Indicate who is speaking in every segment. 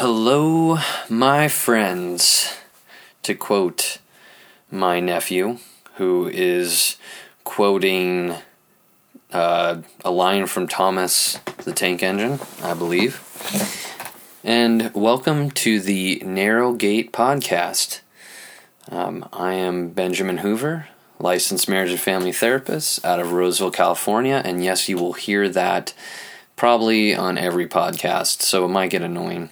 Speaker 1: Hello, my friends, to quote my nephew, who is quoting uh, a line from Thomas the Tank Engine, I believe. And welcome to the Narrow Gate Podcast. Um, I am Benjamin Hoover, licensed marriage and family therapist out of Roseville, California. And yes, you will hear that probably on every podcast, so it might get annoying.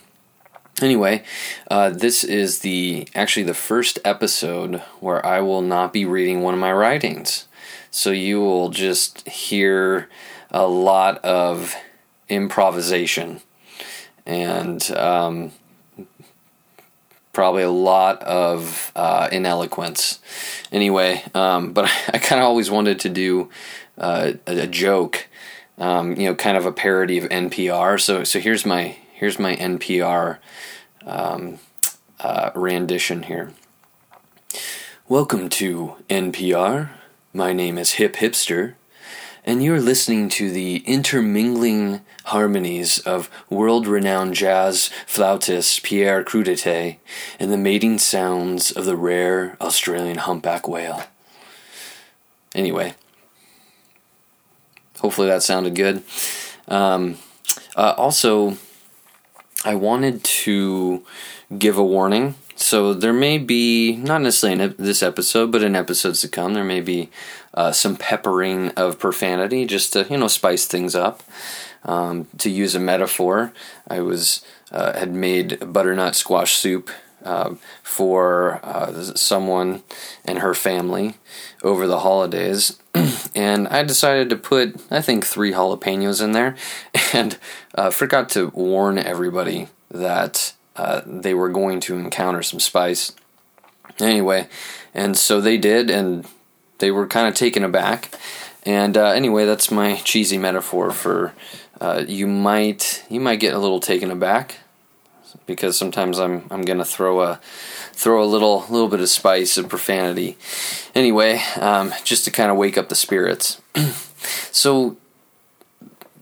Speaker 1: Anyway, uh, this is the actually the first episode where I will not be reading one of my writings. So you will just hear a lot of improvisation and um, probably a lot of uh, ineloquence. Anyway, um, but I, kind of always wanted to do uh, a, a, joke, um, you know, kind of a parody of NPR. So so here's my here's my NPR um, uh, rendition here. Welcome to NPR. My name is Hip Hipster, and you're listening to the intermingling harmonies of world renowned jazz flautist Pierre Crudité and the mating sounds of the rare Australian humpback whale. Anyway, hopefully that sounded good. Um, uh, also, I wanted to give a warning. So there may be, not necessarily in this episode, but in episodes to come, there may be uh, some peppering of profanity just to, you know, spice things up. Um, to use a metaphor, I was uh, had made butternut squash soup uh, for uh, someone and her family over the holidays, and I decided to put I think three jalapenos in there, and uh, forgot to warn everybody that uh, they were going to encounter some spice. Anyway, and so they did, and they were kind of taken aback. And uh, anyway, that's my cheesy metaphor for uh, you might you might get a little taken aback because sometimes I'm I'm gonna throw a throw a little little bit of spice and profanity. Anyway, um, just to kind of wake up the spirits. so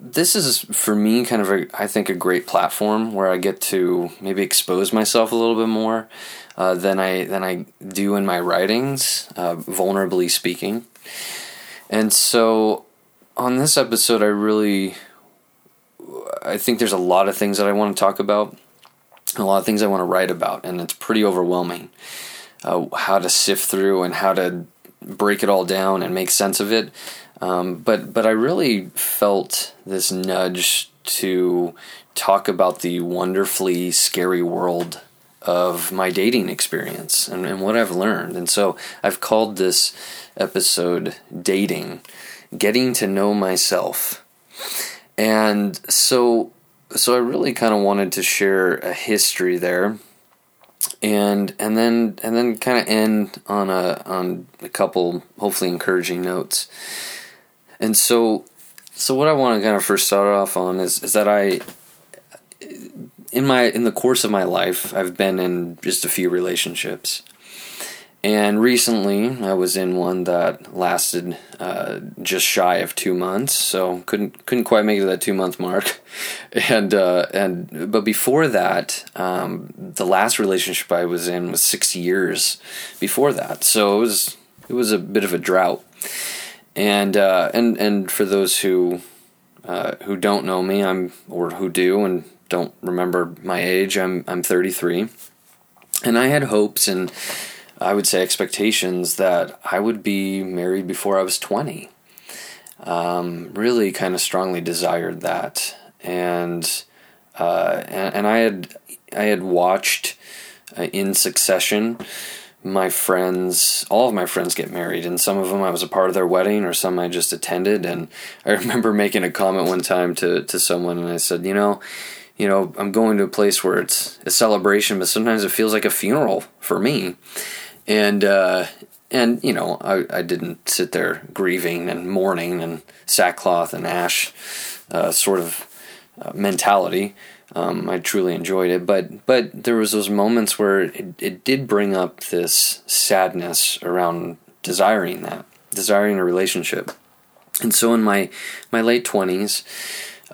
Speaker 1: this is for me kind of a I think a great platform where I get to maybe expose myself a little bit more uh, than I than I do in my writings, uh, vulnerably speaking. And so on this episode, I really I think there's a lot of things that I want to talk about, a lot of things I want to write about, and it's pretty overwhelming. Uh, how to sift through and how to break it all down and make sense of it. Um, but but I really felt this nudge to talk about the wonderfully scary world of my dating experience and, and what I've learned. And so I've called this episode Dating, Getting to Know Myself. And so so I really kind of wanted to share a history there and and then and then kind of end on a on a couple hopefully encouraging notes. And so, so what I want to kind of first start off on is is that I, in my in the course of my life, I've been in just a few relationships, and recently I was in one that lasted uh, just shy of two months, so couldn't couldn't quite make it to that two month mark, and uh, and but before that, um, the last relationship I was in was six years before that, so it was it was a bit of a drought. And uh, and and for those who uh, who don't know me, I'm or who do and don't remember my age, I'm I'm 33, and I had hopes and I would say expectations that I would be married before I was 20. Um, really, kind of strongly desired that, and uh, and, and I had I had watched uh, in succession my friends, all of my friends get married, and some of them I was a part of their wedding, or some I just attended. And I remember making a comment one time to to someone, and I said, you know, you know, I'm going to a place where it's a celebration, but sometimes it feels like a funeral for me. And uh, and you know, I I didn't sit there grieving and mourning and sackcloth and ash, uh, sort of uh, mentality. Um, I truly enjoyed it, but but there was those moments where it, it did bring up this sadness around desiring that, desiring a relationship. And so in my my late twenties,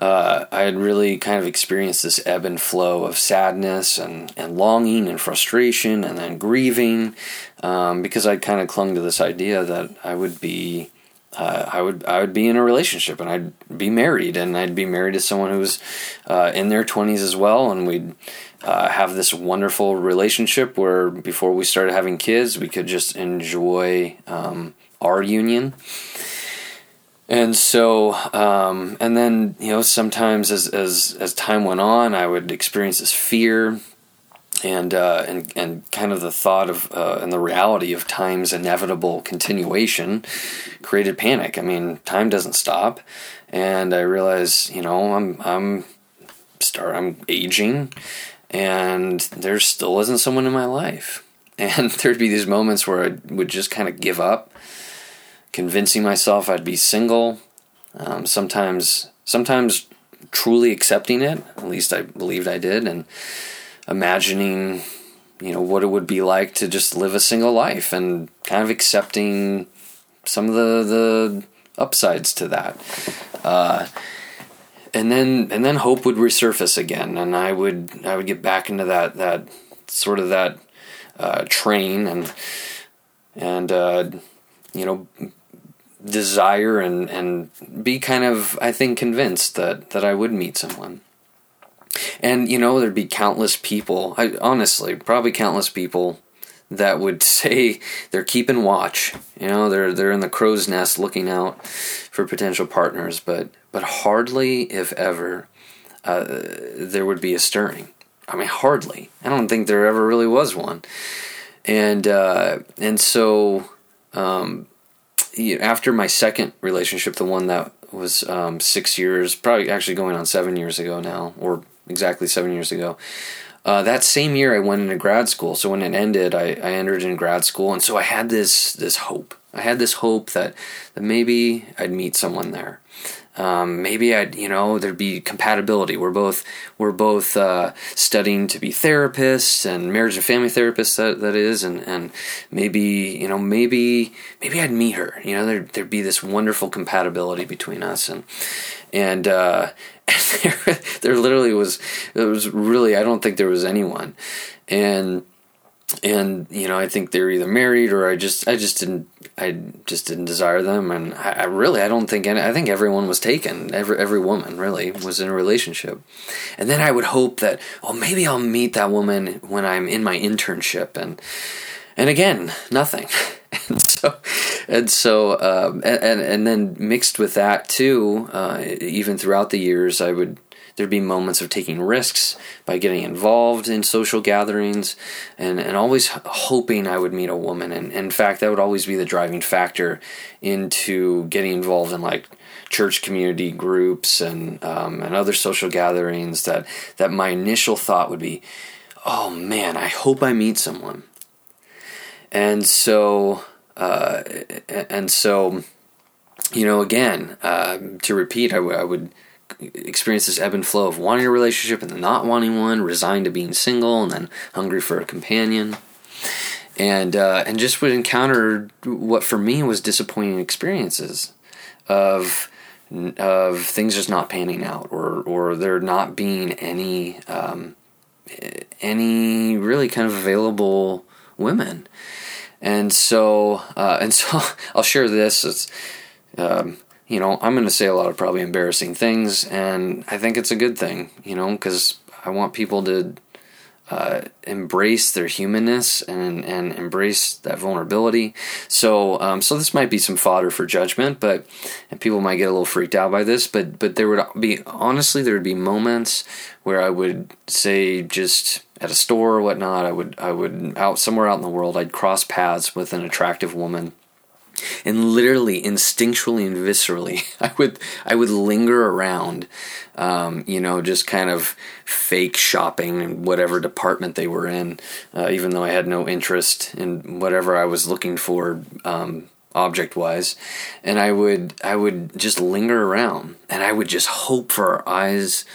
Speaker 1: uh, I had really kind of experienced this ebb and flow of sadness and, and longing and frustration and then grieving um, because I kind of clung to this idea that I would be uh, I would I would be in a relationship and I'd be married and I'd be married to someone who was uh, in their twenties as well. And we'd uh, have this wonderful relationship where before we started having kids we could just enjoy um, our union and so um, and then you know sometimes as as as time went on I would experience this fear and uh, and and kind of the thought of uh, and the reality of time's inevitable continuation created panic. I mean, time doesn't stop, and I realized, you know, I'm I'm start I'm aging, and there still isn't someone in my life, and there'd be these moments where I would just kind of give up, convincing myself I'd be single. Um, sometimes, sometimes truly accepting it. At least I believed I did, and imagining, you know, what it would be like to just live a single life and kind of accepting some of the the upsides to that. Uh, and then and then hope would resurface again, and I would I would get back into that that sort of that uh, train and and uh, you know desire and and be kind of I think convinced that that I would meet someone. And you know, there'd be countless people. I, honestly, probably countless people that would say they're keeping watch. You know, they're they're in the crow's nest looking out for potential partners, but but hardly, if ever, uh, there would be a stirring. I mean, hardly. I don't think there ever really was one. And uh, and so um, after my second relationship, the one that was um, six years, probably actually going on seven years ago now, or exactly seven years ago. Uh, that same year, I went into grad school. So when it ended, I, I entered in grad school, and so I had this this hope. I had this hope that that maybe I'd meet someone there. Um, maybe I'd, you know, there'd be compatibility. We're both we're both uh, studying to be therapists and marriage and family therapists. That that is, and and maybe you know maybe maybe I'd meet her. You know, there there'd be this wonderful compatibility between us, and and uh, there, there literally was it was really I don't think there was anyone, and and you know I think they're either married or I just I just didn't I just didn't desire them, and I, I really I don't think any, I think everyone was taken. Every every woman really was in a relationship, and then I would hope that oh maybe I'll meet that woman when I'm in my internship. And and again nothing. and so and so um, and, and, and then mixed with that too uh, even throughout the years i would there'd be moments of taking risks by getting involved in social gatherings and, and always hoping i would meet a woman. And, in fact that would always be the driving factor into getting involved in like church community groups and um, and other social gatherings that that my initial thought would be oh man i hope i meet someone. And so uh, and so you know again uh, to repeat I, w- I would experience this ebb and flow of wanting a relationship and then not wanting one resigned to being single and then hungry for a companion and uh, and just would encounter what for me was disappointing experiences of of things just not panning out or or there not being any um, any really kind of available women and so, uh, and so, I'll share this. It's, um, you know, I'm going to say a lot of probably embarrassing things, and I think it's a good thing, you know, because I want people to uh, embrace their humanness and and embrace that vulnerability. So um, so this might be some fodder for judgment, but and people might get a little freaked out by this. But but there would be honestly there would be moments where I would say just at a store or whatnot, I would I would out somewhere out in the world, I'd cross paths with an attractive woman and literally instinctually and viscerally i would i would linger around um, you know just kind of fake shopping in whatever department they were in uh, even though i had no interest in whatever i was looking for um, object wise and i would i would just linger around and i would just hope for our eyes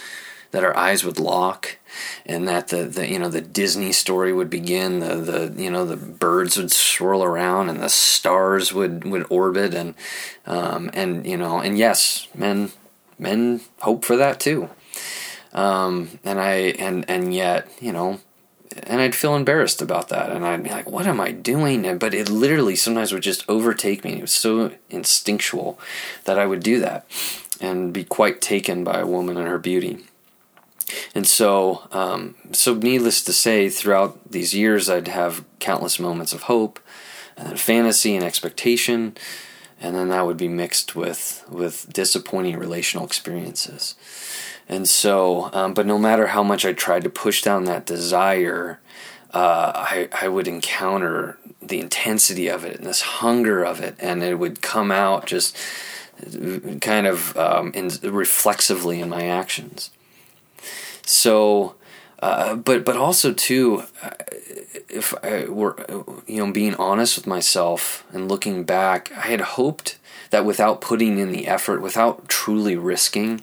Speaker 1: that our eyes would lock and that the, the you know the Disney story would begin. The the you know the birds would swirl around and the stars would would orbit and um, and you know and yes, men men hope for that too. Um, and I and and yet, you know, and I'd feel embarrassed about that, and I'd be like, "What am I doing?" But it literally sometimes would just overtake me. It was so instinctual that I would do that and be quite taken by a woman and her beauty. And so, um, so needless to say, throughout these years, I'd have countless moments of hope, and fantasy and expectation, and then that would be mixed with with disappointing relational experiences. And so, um, but no matter how much I tried to push down that desire, uh, I I would encounter the intensity of it and this hunger of it, and it would come out just kind of um, in, reflexively in my actions. So, uh, but but also too, uh, if I were you know being honest with myself and looking back, I had hoped that without putting in the effort, without truly risking,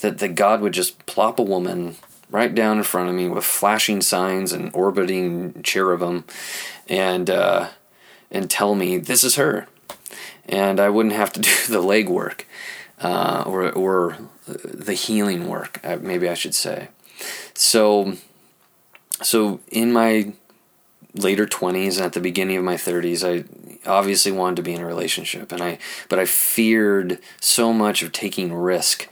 Speaker 1: that that God would just plop a woman right down in front of me with flashing signs and orbiting cherubim, and uh, and tell me this is her, and I wouldn't have to do the legwork uh, or or the healing work, uh, maybe I should say. So, so in my later 20s and at the beginning of my 30s, I obviously wanted to be in a relationship, and I but I feared so much of taking risk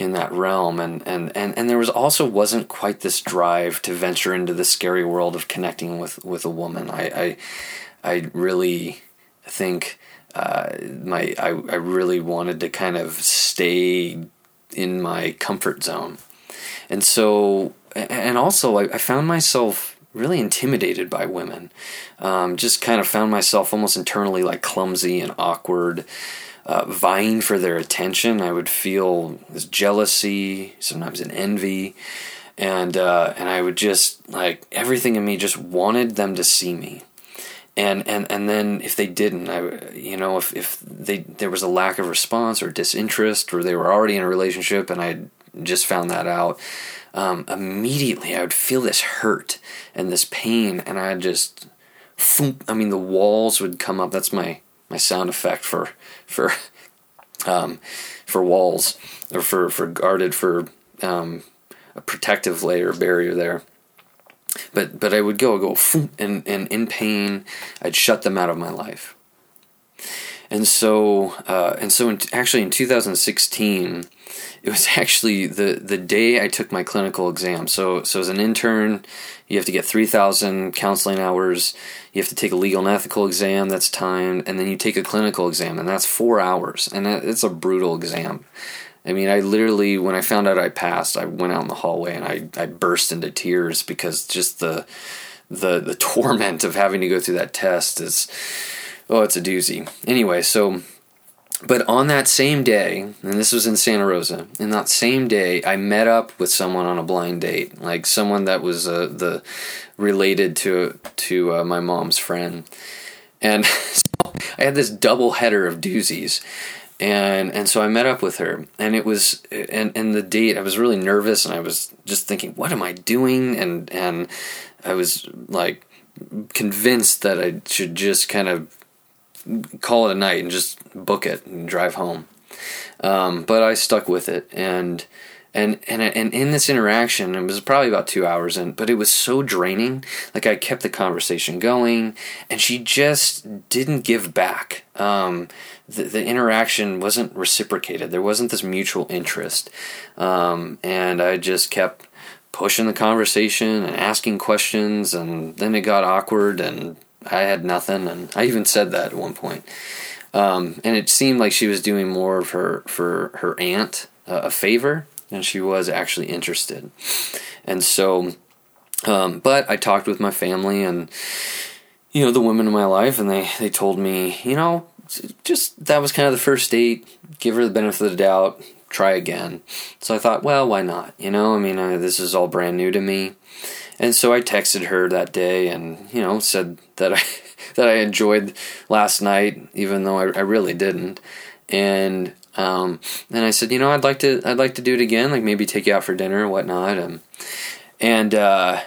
Speaker 1: in that realm and, and, and, and there was also wasn't quite this drive to venture into the scary world of connecting with, with a woman. I, I, I really think uh, my I, I really wanted to kind of stay in my comfort zone and so and also I, I found myself really intimidated by women. Um, just kind of found myself almost internally like clumsy and awkward, uh, vying for their attention. I would feel this jealousy, sometimes an envy, and uh, and I would just like everything in me just wanted them to see me. And, and and then if they didn't, I you know if, if they there was a lack of response or disinterest or they were already in a relationship and I just found that out, um, immediately I would feel this hurt and this pain, and I just, I mean, the walls would come up. That's my my sound effect for for um, for walls or for for guarded for um, a protective layer barrier there. But but I would go go and and in pain, I'd shut them out of my life. And so uh, and so in, actually in 2016 it was actually the the day I took my clinical exam. So so as an intern, you have to get three thousand counseling hours. You have to take a legal and ethical exam that's timed, and then you take a clinical exam, and that's four hours, and it's a brutal exam. I mean, I literally when I found out I passed, I went out in the hallway and I I burst into tears because just the the the torment of having to go through that test is oh, it's a doozy. Anyway, so but on that same day, and this was in Santa Rosa, in that same day, I met up with someone on a blind date, like someone that was uh, the related to to uh, my mom's friend, and so I had this double header of doozies, and and so I met up with her, and it was and and the date I was really nervous, and I was just thinking, what am I doing, and and I was like convinced that I should just kind of call it a night and just book it and drive home. Um, but I stuck with it, and and and and in this interaction, it was probably about two hours in, but it was so draining. Like I kept the conversation going, and she just didn't give back. Um, the, the interaction wasn't reciprocated. There wasn't this mutual interest, um, and I just kept pushing the conversation and asking questions, and then it got awkward and I had nothing, and I even said that at one point. Um, and it seemed like she was doing more of her for her aunt uh, a favor than she was actually interested. And so, um, but I talked with my family and you know the women in my life, and they they told me, you know, just that was kind of the first date. Give her the benefit of the doubt. Try again. So I thought, well, why not? You know, I mean, uh, this is all brand new to me. And so I texted her that day and, you know, said that I that I enjoyed last night, even though I, I really didn't. And um, and I said, you know, I'd like to I'd like to do it again, like maybe take you out for dinner or whatnot. And and uh,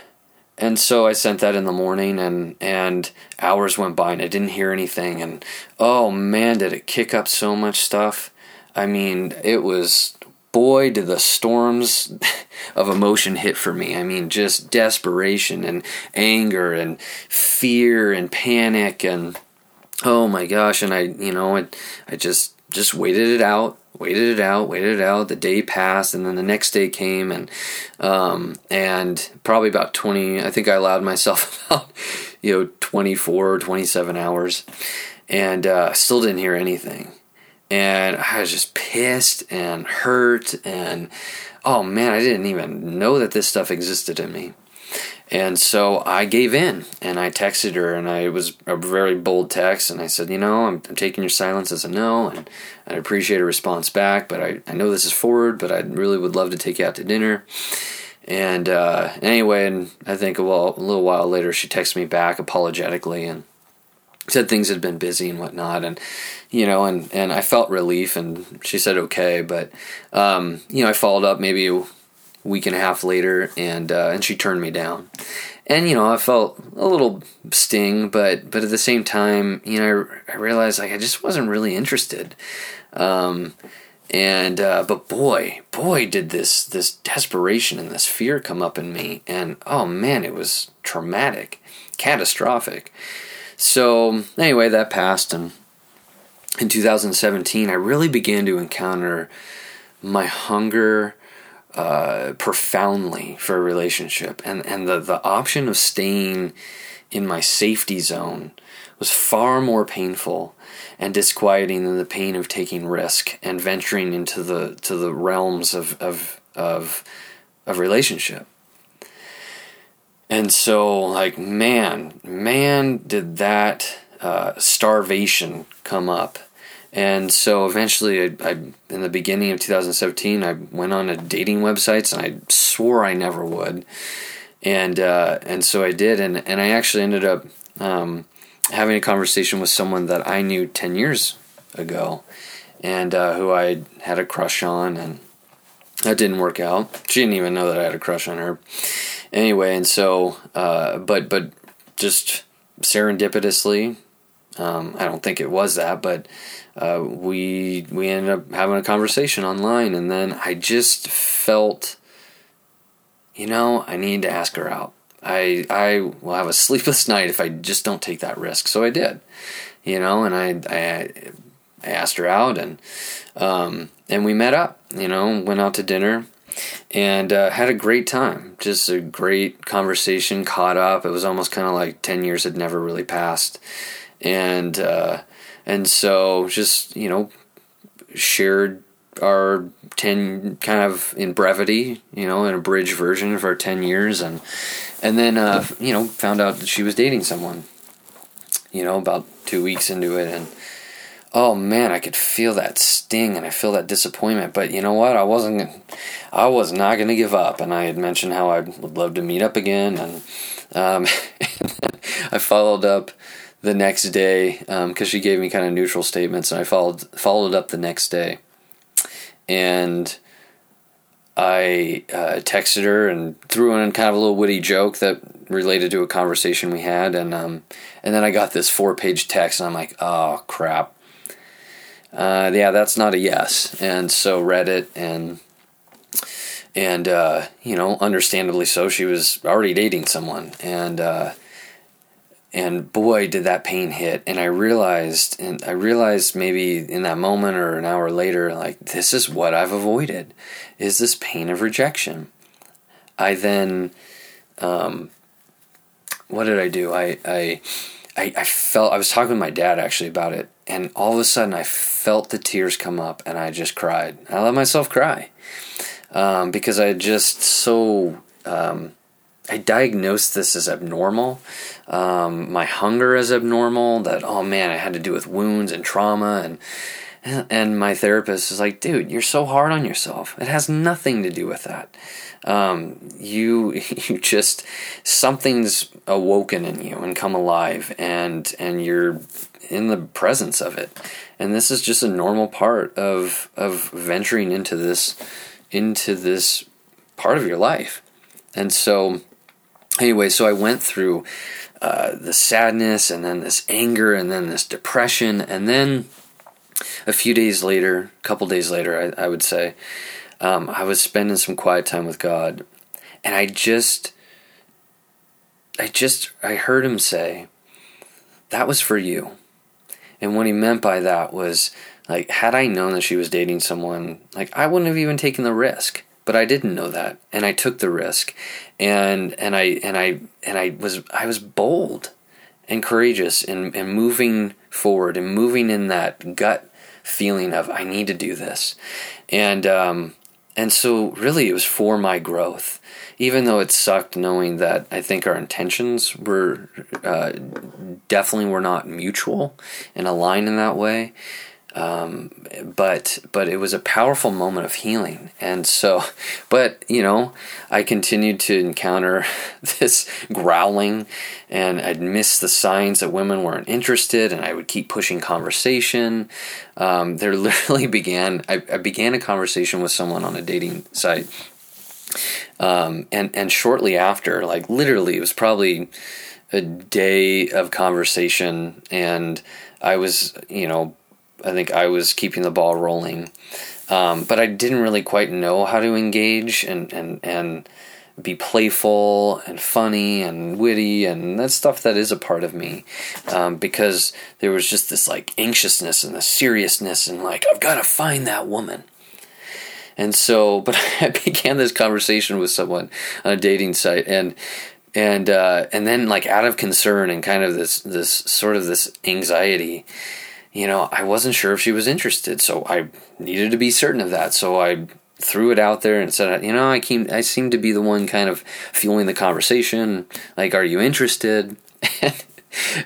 Speaker 1: and so I sent that in the morning, and and hours went by, and I didn't hear anything. And oh man, did it kick up so much stuff! I mean, it was boy, did the storms of emotion hit for me. I mean, just desperation and anger and fear and panic and oh my gosh. And I, you know, I, I just just waited it out waited it out, waited it out. The day passed, and then the next day came, and um, and probably about twenty. I think I allowed myself about you know 24 or 27 hours, and uh, still didn't hear anything, and I was just pissed and hurt, and oh man, I didn't even know that this stuff existed in me. And so I gave in and I texted her and I it was a very bold text and I said, you know, I'm, I'm, taking your silence as a no and I'd appreciate a response back, but I, I know this is forward, but I really would love to take you out to dinner. And uh, anyway, and I think a, while, a little while later she texted me back apologetically and said things had been busy and whatnot and you know and, and I felt relief and she said okay, but um, you know I followed up maybe a week and a half later, and uh, and she turned me down. And you know, I felt a little sting, but but at the same time, you know, I, I realized like I just wasn't really interested. Um, and uh, but boy, boy, did this this desperation and this fear come up in me, and oh man, it was traumatic, catastrophic. So anyway, that passed, and in 2017, I really began to encounter my hunger uh, profoundly for a relationship, and and the the option of staying in my safety zone was far more painful and disquieting than the pain of taking risk and venturing into the to the realms of of of, of relationship. And so, like, man, man, did that uh, starvation come up. And so eventually, I, I, in the beginning of 2017, I went on a dating websites, and I swore I never would, and uh, and so I did, and and I actually ended up um, having a conversation with someone that I knew 10 years ago, and uh, who I had a crush on, and that didn't work out. She didn't even know that I had a crush on her. Anyway, and so, uh, but but just serendipitously, um, I don't think it was that, but uh, we we ended up having a conversation online, and then I just felt, you know, I need to ask her out. I I will have a sleepless night if I just don't take that risk. So I did, you know, and I I, I asked her out, and um, and we met up. You know, went out to dinner, and uh, had a great time. Just a great conversation. Caught up. It was almost kind of like ten years had never really passed, and. Uh, and so just you know shared our 10 kind of in brevity you know in a bridge version of our 10 years and and then uh, you know found out that she was dating someone you know about two weeks into it and oh man i could feel that sting and i feel that disappointment but you know what? I wasn't i was not going to give up and i had mentioned how i would love to meet up again and um, i followed up the next day because um, she gave me kind of neutral statements, and I followed followed up the next day, and I uh, texted her and threw in kind of a little witty joke that related to a conversation we had, and um, and then I got this four page text, and I'm like, oh crap, uh, yeah, that's not a yes, and so read it and. And uh, you know, understandably so, she was already dating someone, and uh, and boy did that pain hit. And i realized and i realized maybe in that moment or an hour later like this is what i've avoided is this pain of rejection. I then um, what did i do? I, I i i felt i was talking to my dad actually about it and all of a sudden i felt the tears come up and i just cried i let myself cry um, because i just so um, I diagnosed this as abnormal. Um, my hunger as abnormal. That oh man, I had to do with wounds and trauma and and my therapist is like, dude, you're so hard on yourself. It has nothing to do with that. Um, you you just something's awoken in you and come alive, and and you're in the presence of it. And this is just a normal part of of venturing into this into this part of your life. And so anyway, so I went through uh, the sadness and then this anger and then this depression and then a few days later, a couple days later, I, I would say, um, I was spending some quiet time with God, and I just, I just, I heard him say, "That was for you," and what he meant by that was like, had I known that she was dating someone, like I wouldn't have even taken the risk. But I didn't know that, and I took the risk, and and I and I and I was I was bold and courageous and and moving forward and moving in that gut feeling of I need to do this, and um, and so really it was for my growth, even though it sucked knowing that I think our intentions were uh, definitely were not mutual and aligned in that way. Um, but but it was a powerful moment of healing, and so, but you know, I continued to encounter this growling, and I'd miss the signs that women weren't interested, and I would keep pushing conversation. Um, there literally began I, I began a conversation with someone on a dating site, um, and and shortly after, like literally, it was probably a day of conversation, and I was you know I think I was keeping the ball rolling. Um, but I didn't really quite know how to engage and, and, and be playful and funny and witty and that stuff that is a part of me um, because there was just this like anxiousness and the seriousness and like I've got to find that woman. And so, but I began this conversation with someone on a dating site and and uh, and then like out of concern and kind of this this sort of this anxiety you know, I wasn't sure if she was interested, so I needed to be certain of that. So I threw it out there and said, you know, I came, I seem to be the one kind of fueling the conversation. Like, are you interested?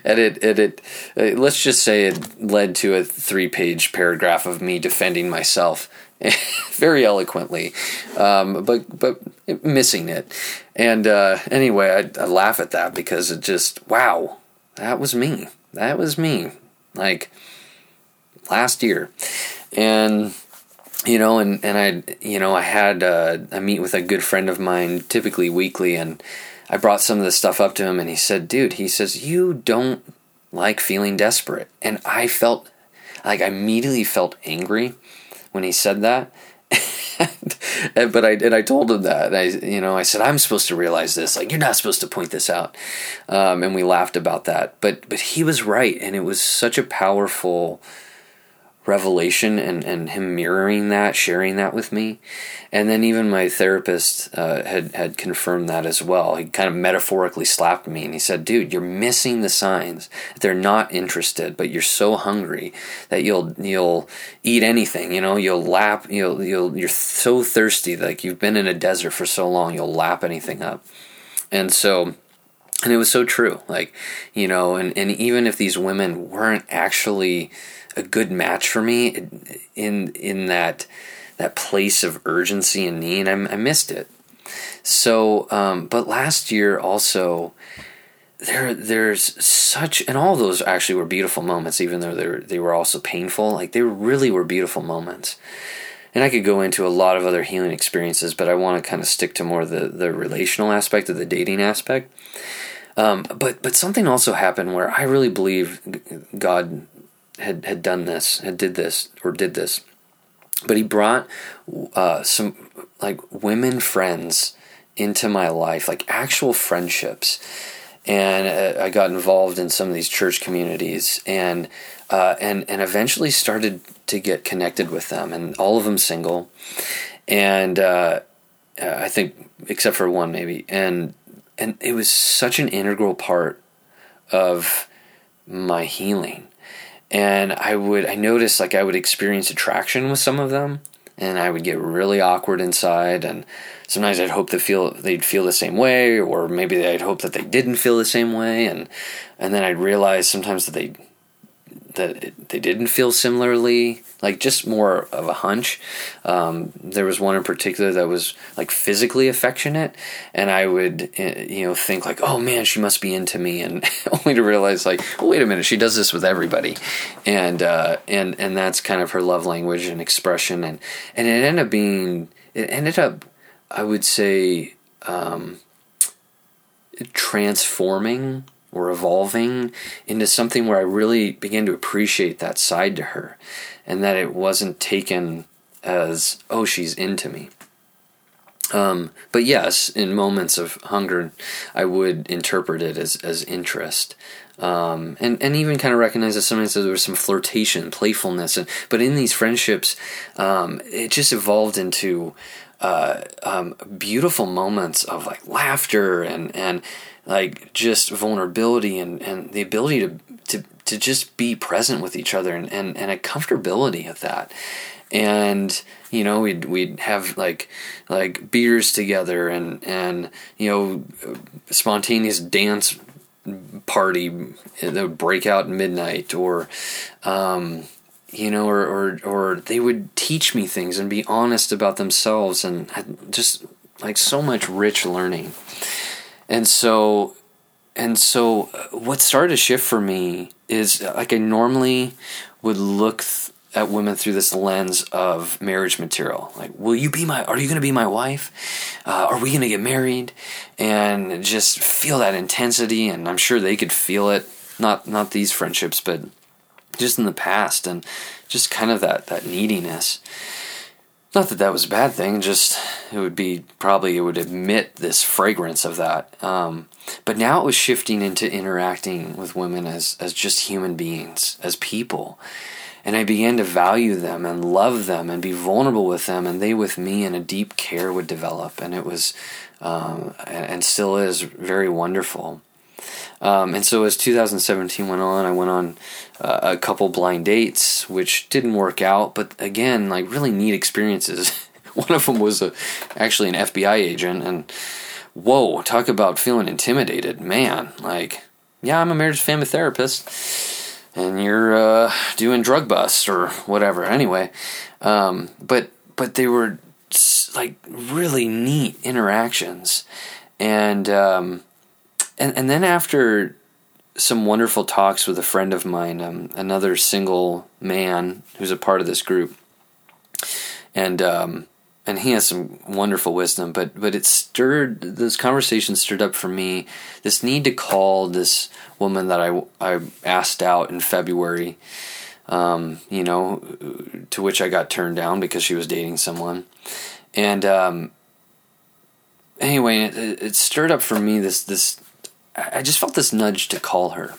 Speaker 1: and it, it, it, uh, let's just say it led to a three-page paragraph of me defending myself very eloquently, um, but but missing it. And uh, anyway, I, I laugh at that because it just wow, that was me. That was me. Like last year, and you know, and and I you know I had uh, I meet with a good friend of mine typically weekly, and I brought some of this stuff up to him, and he said, "Dude," he says, "you don't like feeling desperate," and I felt like I immediately felt angry when he said that. and, but I and I told him that I you know I said I'm supposed to realize this. Like you're not supposed to point this out. Um, and we laughed about that. But but he was right and it was such a powerful revelation and, and him mirroring that, sharing that with me. And then even my therapist uh, had, had confirmed that as well. He kind of metaphorically slapped me and he said, dude, you're missing the signs. They're not interested, but you're so hungry that you'll, you'll eat anything, you know, you'll lap, you'll, you'll, you're so thirsty, like you've been in a desert for so long, you'll lap anything up. And so, and it was so true. Like, you know, and, and even if these women weren't actually, a good match for me in in that that place of urgency and need. I, I missed it. So, um, but last year also there there's such and all those actually were beautiful moments, even though they were, they were also painful. Like they really were beautiful moments. And I could go into a lot of other healing experiences, but I want to kind of stick to more the the relational aspect of the dating aspect. Um, but but something also happened where I really believe God had had done this, had did this or did this, but he brought uh, some like women friends into my life, like actual friendships, and uh, I got involved in some of these church communities, and uh, and and eventually started to get connected with them, and all of them single, and uh, I think except for one maybe, and and it was such an integral part of my healing and I would I noticed like I would experience attraction with some of them and I would get really awkward inside and sometimes I'd hope to feel they'd feel the same way or maybe I'd hope that they didn't feel the same way and and then I'd realize sometimes that they that it, they didn't feel similarly, like just more of a hunch. Um, there was one in particular that was like physically affectionate, and I would, eh, you know, think like, oh man, she must be into me, and only to realize like, wait a minute, she does this with everybody, and uh, and and that's kind of her love language and expression, and and it ended up being, it ended up, I would say, um, transforming or evolving into something where I really began to appreciate that side to her and that it wasn't taken as oh she's into me. Um, but yes, in moments of hunger, I would interpret it as as interest. Um, and and even kind of recognize that sometimes there was some flirtation, playfulness, and but in these friendships, um, it just evolved into uh, um, beautiful moments of like laughter and and like just vulnerability and, and the ability to, to to just be present with each other and, and, and a comfortability of that. And you know we'd we'd have like like beers together and and you know spontaneous dance party that would break out at midnight or um, you know or, or or they would teach me things and be honest about themselves and just like so much rich learning and so and so what started to shift for me is like I normally would look th- at women through this lens of marriage material. Like, will you be my? Are you going to be my wife? Uh, are we going to get married? And just feel that intensity, and I'm sure they could feel it. Not not these friendships, but just in the past, and just kind of that that neediness. Not that that was a bad thing. Just it would be probably it would admit this fragrance of that. Um, but now it was shifting into interacting with women as as just human beings, as people and I began to value them and love them and be vulnerable with them, and they with me, and a deep care would develop, and it was, um, and still is, very wonderful. Um, and so as 2017 went on, I went on uh, a couple blind dates, which didn't work out, but again, like really neat experiences. One of them was a, actually an FBI agent, and whoa, talk about feeling intimidated, man! Like, yeah, I'm a marriage family therapist and you're uh, doing drug busts or whatever. Anyway, um, but but they were like really neat interactions, and um, and and then after some wonderful talks with a friend of mine, um, another single man who's a part of this group, and um, and he has some wonderful wisdom. But but it stirred those conversations stirred up for me this need to call this woman that I I asked out in February. Um, you know, to which I got turned down because she was dating someone, and um, anyway, it, it stirred up for me this this. I just felt this nudge to call her.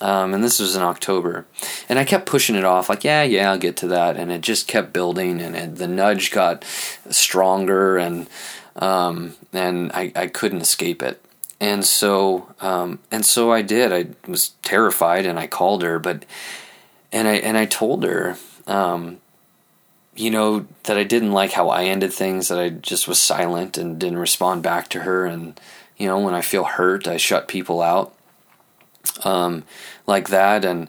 Speaker 1: Um, and this was in October, and I kept pushing it off, like, yeah, yeah, I'll get to that, and it just kept building, and it, the nudge got stronger, and um, and I, I couldn't escape it, and so um, and so I did. I was terrified, and I called her, but and I and I told her, um, you know, that I didn't like how I ended things, that I just was silent and didn't respond back to her, and you know, when I feel hurt, I shut people out um, like that, and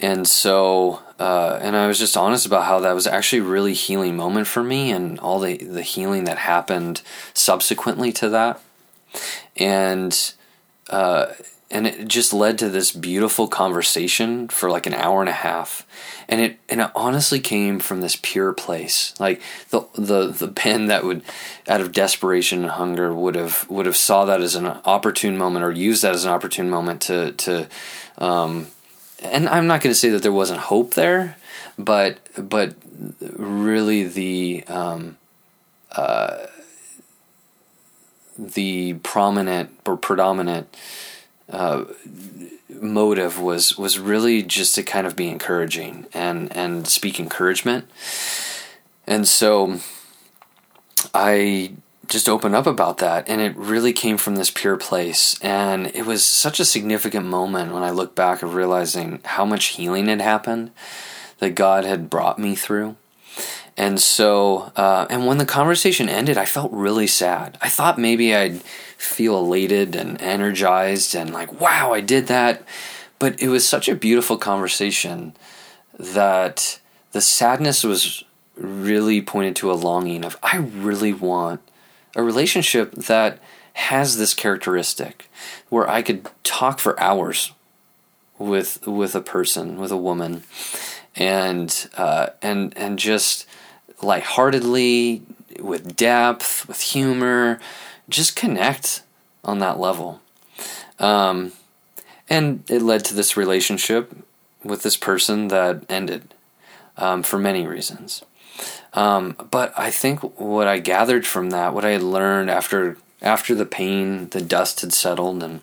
Speaker 1: and so uh, and I was just honest about how that was actually a really healing moment for me, and all the the healing that happened subsequently to that, and uh, and it just led to this beautiful conversation for like an hour and a half. And it and it honestly came from this pure place. Like the the the pen that would out of desperation and hunger would have would have saw that as an opportune moment or used that as an opportune moment to to um and I'm not going to say that there wasn't hope there but but really the um uh the prominent or predominant uh, motive was was really just to kind of be encouraging and and speak encouragement. And so I just opened up about that and it really came from this pure place and it was such a significant moment when I look back of realizing how much healing had happened that God had brought me through. And so, uh, and when the conversation ended, I felt really sad. I thought maybe I'd feel elated and energized and like, wow, I did that. But it was such a beautiful conversation that the sadness was really pointed to a longing of, I really want a relationship that has this characteristic where I could talk for hours with with a person, with a woman, and uh, and and just lightheartedly, with depth, with humor, just connect on that level. Um, and it led to this relationship with this person that ended um, for many reasons. Um, but I think what I gathered from that, what I had learned after after the pain, the dust had settled, and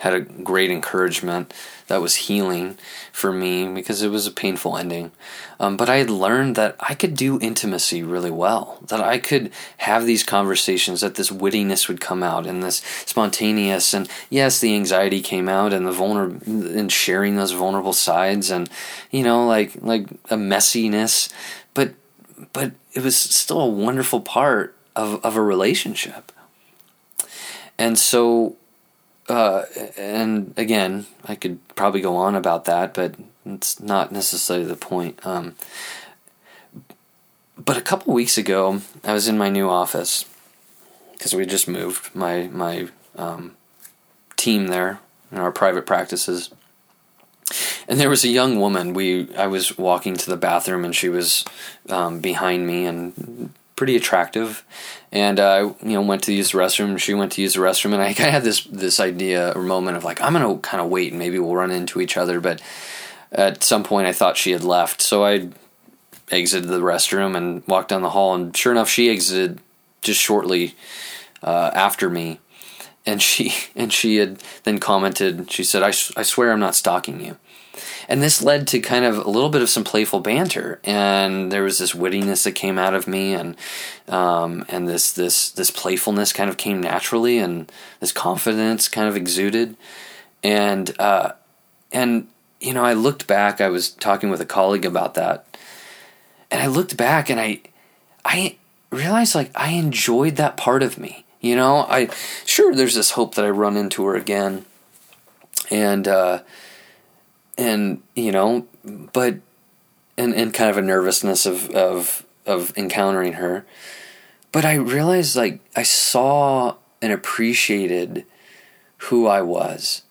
Speaker 1: had a great encouragement that was healing for me because it was a painful ending. Um, but I had learned that I could do intimacy really well, that I could have these conversations, that this wittiness would come out and this spontaneous, and yes, the anxiety came out and the vulnerable, and sharing those vulnerable sides, and you know, like like a messiness, but but it was still a wonderful part of of a relationship. And so uh, and again, I could probably go on about that, but it's not necessarily the point. Um, but a couple weeks ago, I was in my new office because we just moved my my um, team there in our private practices, and there was a young woman. We I was walking to the bathroom, and she was um, behind me and pretty attractive, and I, uh, you know, went to use the restroom. She went to use the restroom, and I kind of had this this idea or moment of like, I'm gonna kind of wait, and maybe we'll run into each other. But at some point, I thought she had left, so I exited the restroom and walked down the hall. And sure enough, she exited just shortly uh, after me, and she and she had then commented. She said, I, "I swear I'm not stalking you." And this led to kind of a little bit of some playful banter. And there was this wittiness that came out of me and um, and this this this playfulness kind of came naturally and this confidence kind of exuded. And uh, and you know I looked back. I was talking with a colleague about that. And I looked back and I I realized like I enjoyed that part of me you know? I sure there's this hope that I run into her again. And uh, and you know, but and and kind of a nervousness of of of encountering her. But I realized like I saw and appreciated who I was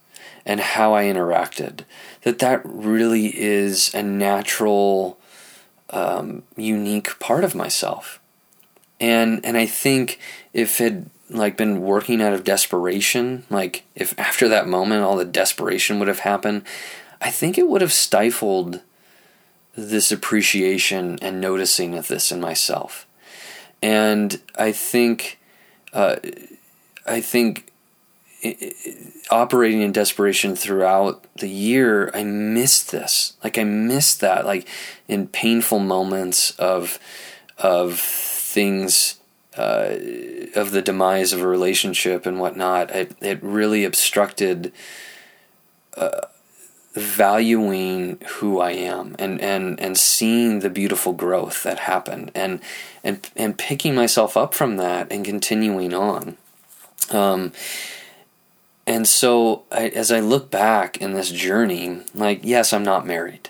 Speaker 1: and how I interacted. That that really is a natural, um, unique part of myself. And and I think if it like been working out of desperation, like if after that moment all the desperation would have happened, I think it would have stifled this appreciation and noticing of this in myself. And I think, uh, I think operating in desperation throughout the year, I missed this. Like I missed that. Like in painful moments of of things. Uh, of the demise of a relationship and whatnot, it, it really obstructed uh, valuing who I am and, and, and seeing the beautiful growth that happened and, and, and picking myself up from that and continuing on. Um, and so I, as I look back in this journey, like, yes, I'm not married.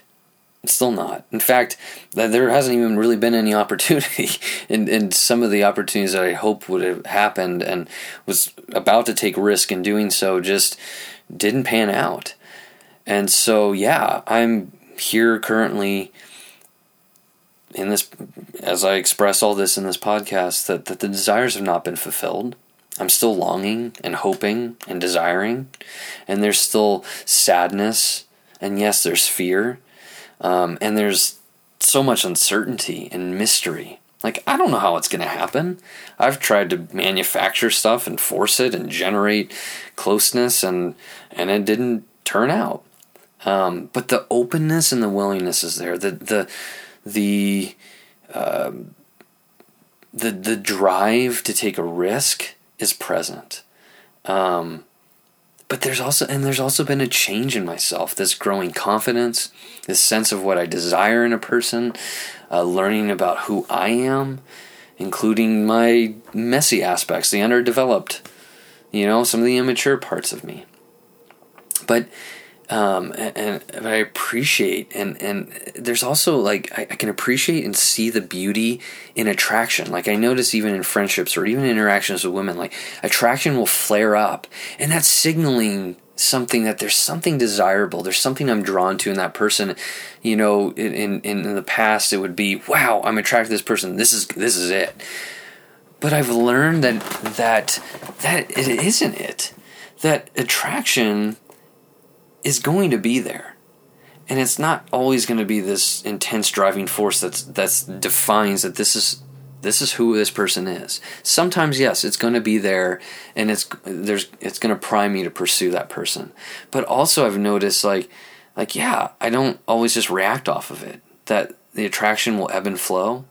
Speaker 1: Still not. In fact, there hasn't even really been any opportunity. and, and some of the opportunities that I hoped would have happened and was about to take risk in doing so just didn't pan out. And so, yeah, I'm here currently in this, as I express all this in this podcast, that, that the desires have not been fulfilled. I'm still longing and hoping and desiring, and there's still sadness, and yes, there's fear, um, and there's so much uncertainty and mystery. Like, I don't know how it's going to happen. I've tried to manufacture stuff and force it and generate closeness, and, and it didn't turn out. Um, but the openness and the willingness is there. The the the uh, the the drive to take a risk is present. Um, but there's also and there's also been a change in myself. This growing confidence, this sense of what I desire in a person, uh, learning about who I am, including my messy aspects, the underdeveloped, you know, some of the immature parts of me. But um, and, and I appreciate and and there's also like I, I, can appreciate and see the beauty in attraction. Like I notice even in friendships or even interactions with women, like attraction will flare up, and that's signaling something that there's something desirable. There's something I'm drawn to in that person. You know, in in, in the past it would be, wow, I'm attracted to this person. This is this is it. But I've learned that that that it isn't it. That attraction is going to be there. and it's not always going to be this intense driving force that's that's defines that this is this is who this person is. Sometimes yes, it's going to be there and it's there's it's going to prime me to pursue that person. But also I've noticed like like yeah, I don't always just react off of it. That the attraction will ebb and flow.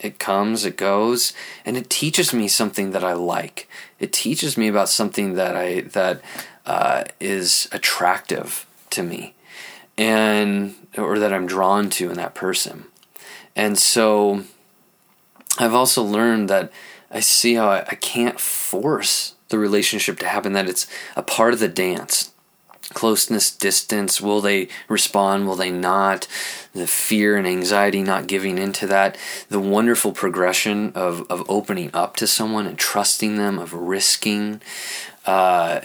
Speaker 1: It comes, it goes, and it teaches me something that I like. It teaches me about something that I that uh, is attractive to me, and or that I'm drawn to in that person. And so, I've also learned that I see how I, I can't force the relationship to happen. That it's a part of the dance closeness, distance. Will they respond? Will they not? The fear and anxiety not giving into that. The wonderful progression of, of opening up to someone and trusting them, of risking. Uh,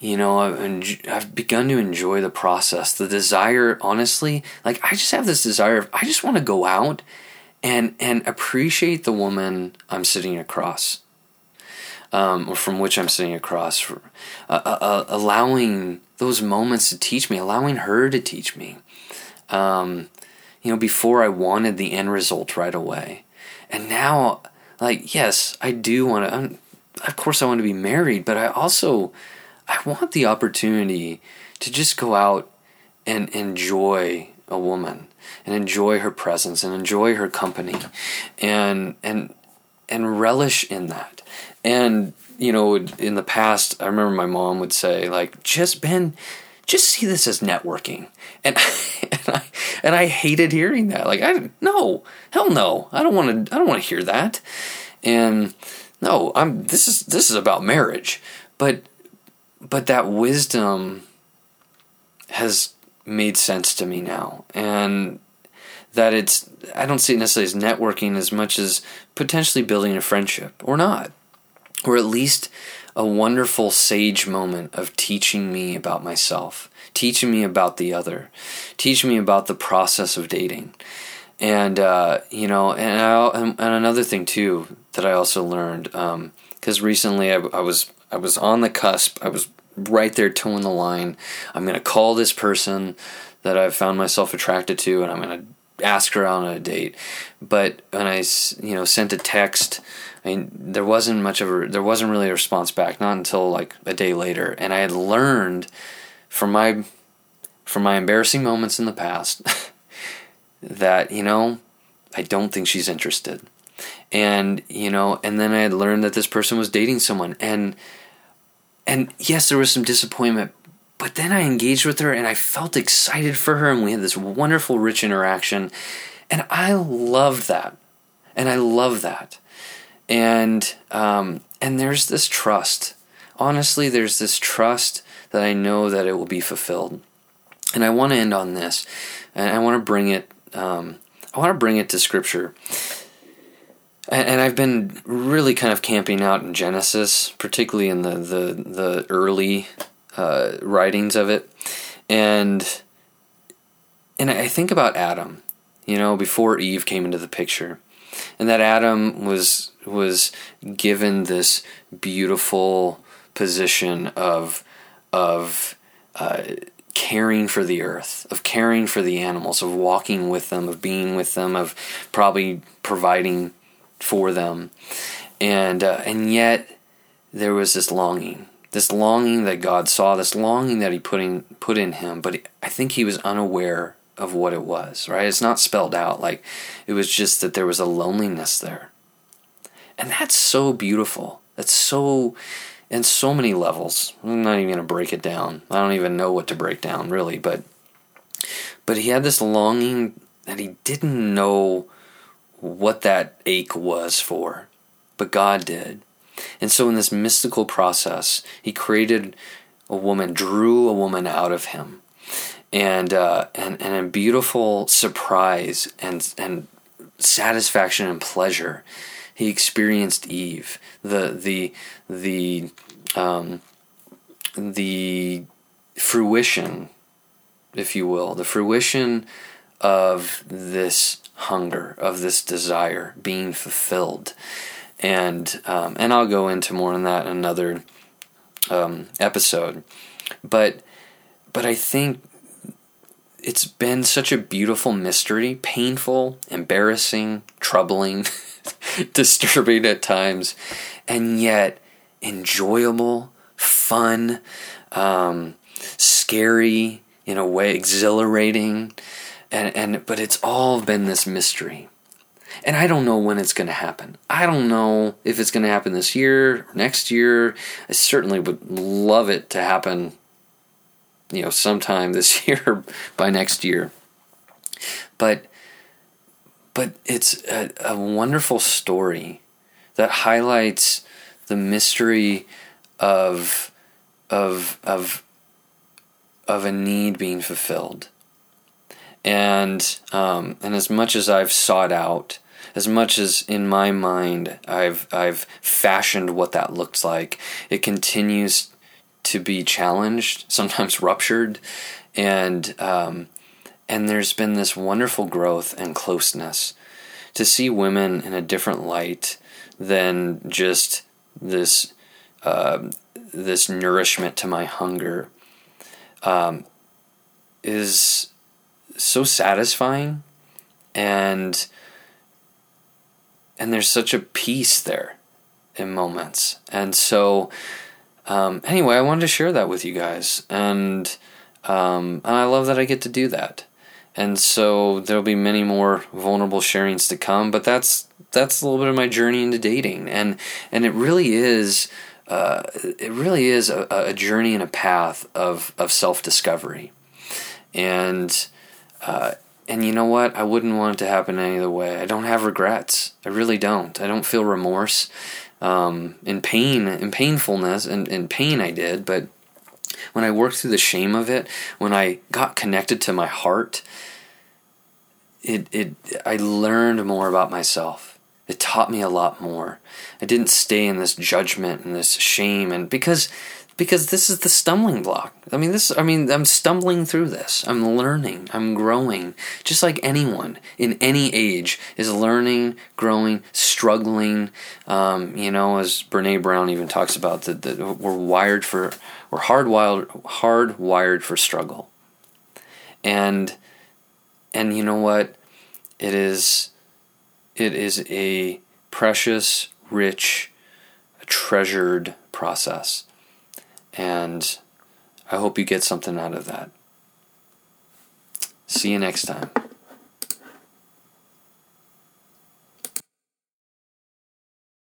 Speaker 1: you know, I've, I've begun to enjoy the process. The desire, honestly, like I just have this desire. Of, I just want to go out and and appreciate the woman I'm sitting across, um, or from which I'm sitting across. For, uh, uh, uh allowing those moments to teach me, allowing her to teach me. Um, you know, before I wanted the end result right away. And now, like, yes, I do want to, of course, I want to be married, but I also, I want the opportunity to just go out and enjoy a woman and enjoy her presence and enjoy her company and, and, and relish in that. And you know, in the past, I remember my mom would say, like, just Ben, just see this as networking, and and I and I hated hearing that. Like, I no, hell no, I don't want to. I don't want to hear that. And no, I'm. This is this is about marriage, but but that wisdom has made sense to me now, and that it's I don't see it necessarily as networking as much as potentially building a friendship or not or at least a wonderful sage moment of teaching me about myself, teaching me about the other, teaching me about the process of dating. And, uh, you know, and, I, and, another thing too that I also learned, because um, recently I, I was I was on the cusp. I was right there toeing the line. I'm going to call this person that I've found myself attracted to, and I'm going to ask her out on a date. But when I, you know, sent a text I mean, there wasn't much of a, there wasn't really a response back, not until like a day later. And I had learned from my, from my embarrassing moments in the past that, you know, I don't think she's interested. And, you know, and then I had learned that this person was dating someone. And, and yes, there was some disappointment, but then I engaged with her and I felt excited for her and we had this wonderful, rich interaction. And I loved that. And I love that and um, and there's this trust. Honestly, there's this trust that I know that it will be fulfilled. And I want to end on this, and I want to bring it. Um, I want to bring it to Scripture. And, I've been really kind of camping out in Genesis, particularly in the the the early uh, writings of it, and and I think about Adam. You know, before Eve came into the picture, and that Adam was was given this beautiful position of of uh, caring for the earth, of caring for the animals, of walking with them, of being with them, of probably providing for them, and uh, and yet there was this longing, this longing that God saw, this longing that He put in put in him, but I think he was unaware of what it was. Right? It's not spelled out. Like it was just that there was a loneliness there and that's so beautiful. That's so, in so many levels. I'm not even going to break it down. I don't even know what to break down, really. But, but he had this longing that he didn't know what that ache was for, but God did. And so, in this mystical process, he created a woman, drew a woman out of him. And, uh, and, and a beautiful surprise and, and satisfaction and pleasure he experienced Eve, the the the um, the fruition, if you will, the fruition of this hunger, of this desire being fulfilled, and um, and I'll go into more on that in another um, episode, but but I think it's been such a beautiful mystery, painful, embarrassing, troubling, disturbing at times, and yet enjoyable, fun, um, scary in a way, exhilarating, and and but it's all been this mystery. And I don't know when it's going to happen. I don't know if it's going to happen this year, next year. I certainly would love it to happen, you know, sometime this year by next year. But but it's a, a wonderful story that highlights the mystery of of of of a need being fulfilled. And um, and as much as I've sought out, as much as in my mind I've I've fashioned what that looks like, it continues to be challenged, sometimes ruptured, and um, and there's been this wonderful growth and closeness to see women in a different light than just this uh, this nourishment to my hunger um, is so satisfying and and there's such a peace there in moments. And so um, anyway i wanted to share that with you guys and um, and i love that i get to do that. And so there'll be many more vulnerable sharings to come but that's that's a little bit of my journey into dating. And and it really is uh, it really is a, a, journey and a path of of self discovery and uh, and you know what I wouldn't want it to happen any other way I don't have regrets I really don't I don't feel remorse um, in pain in painfulness and in pain I did but when I worked through the shame of it when I got connected to my heart it it I learned more about myself. It taught me a lot more. I didn't stay in this judgment and this shame and because because this is the stumbling block. I mean this I mean I'm stumbling through this. I'm learning. I'm growing. Just like anyone in any age is learning, growing, struggling. Um, you know, as Brene Brown even talks about that, that we're wired for we're hardwired hardwired for struggle. And and you know what? It is it is a precious, rich, treasured process. And I hope you get something out of that. See you next time.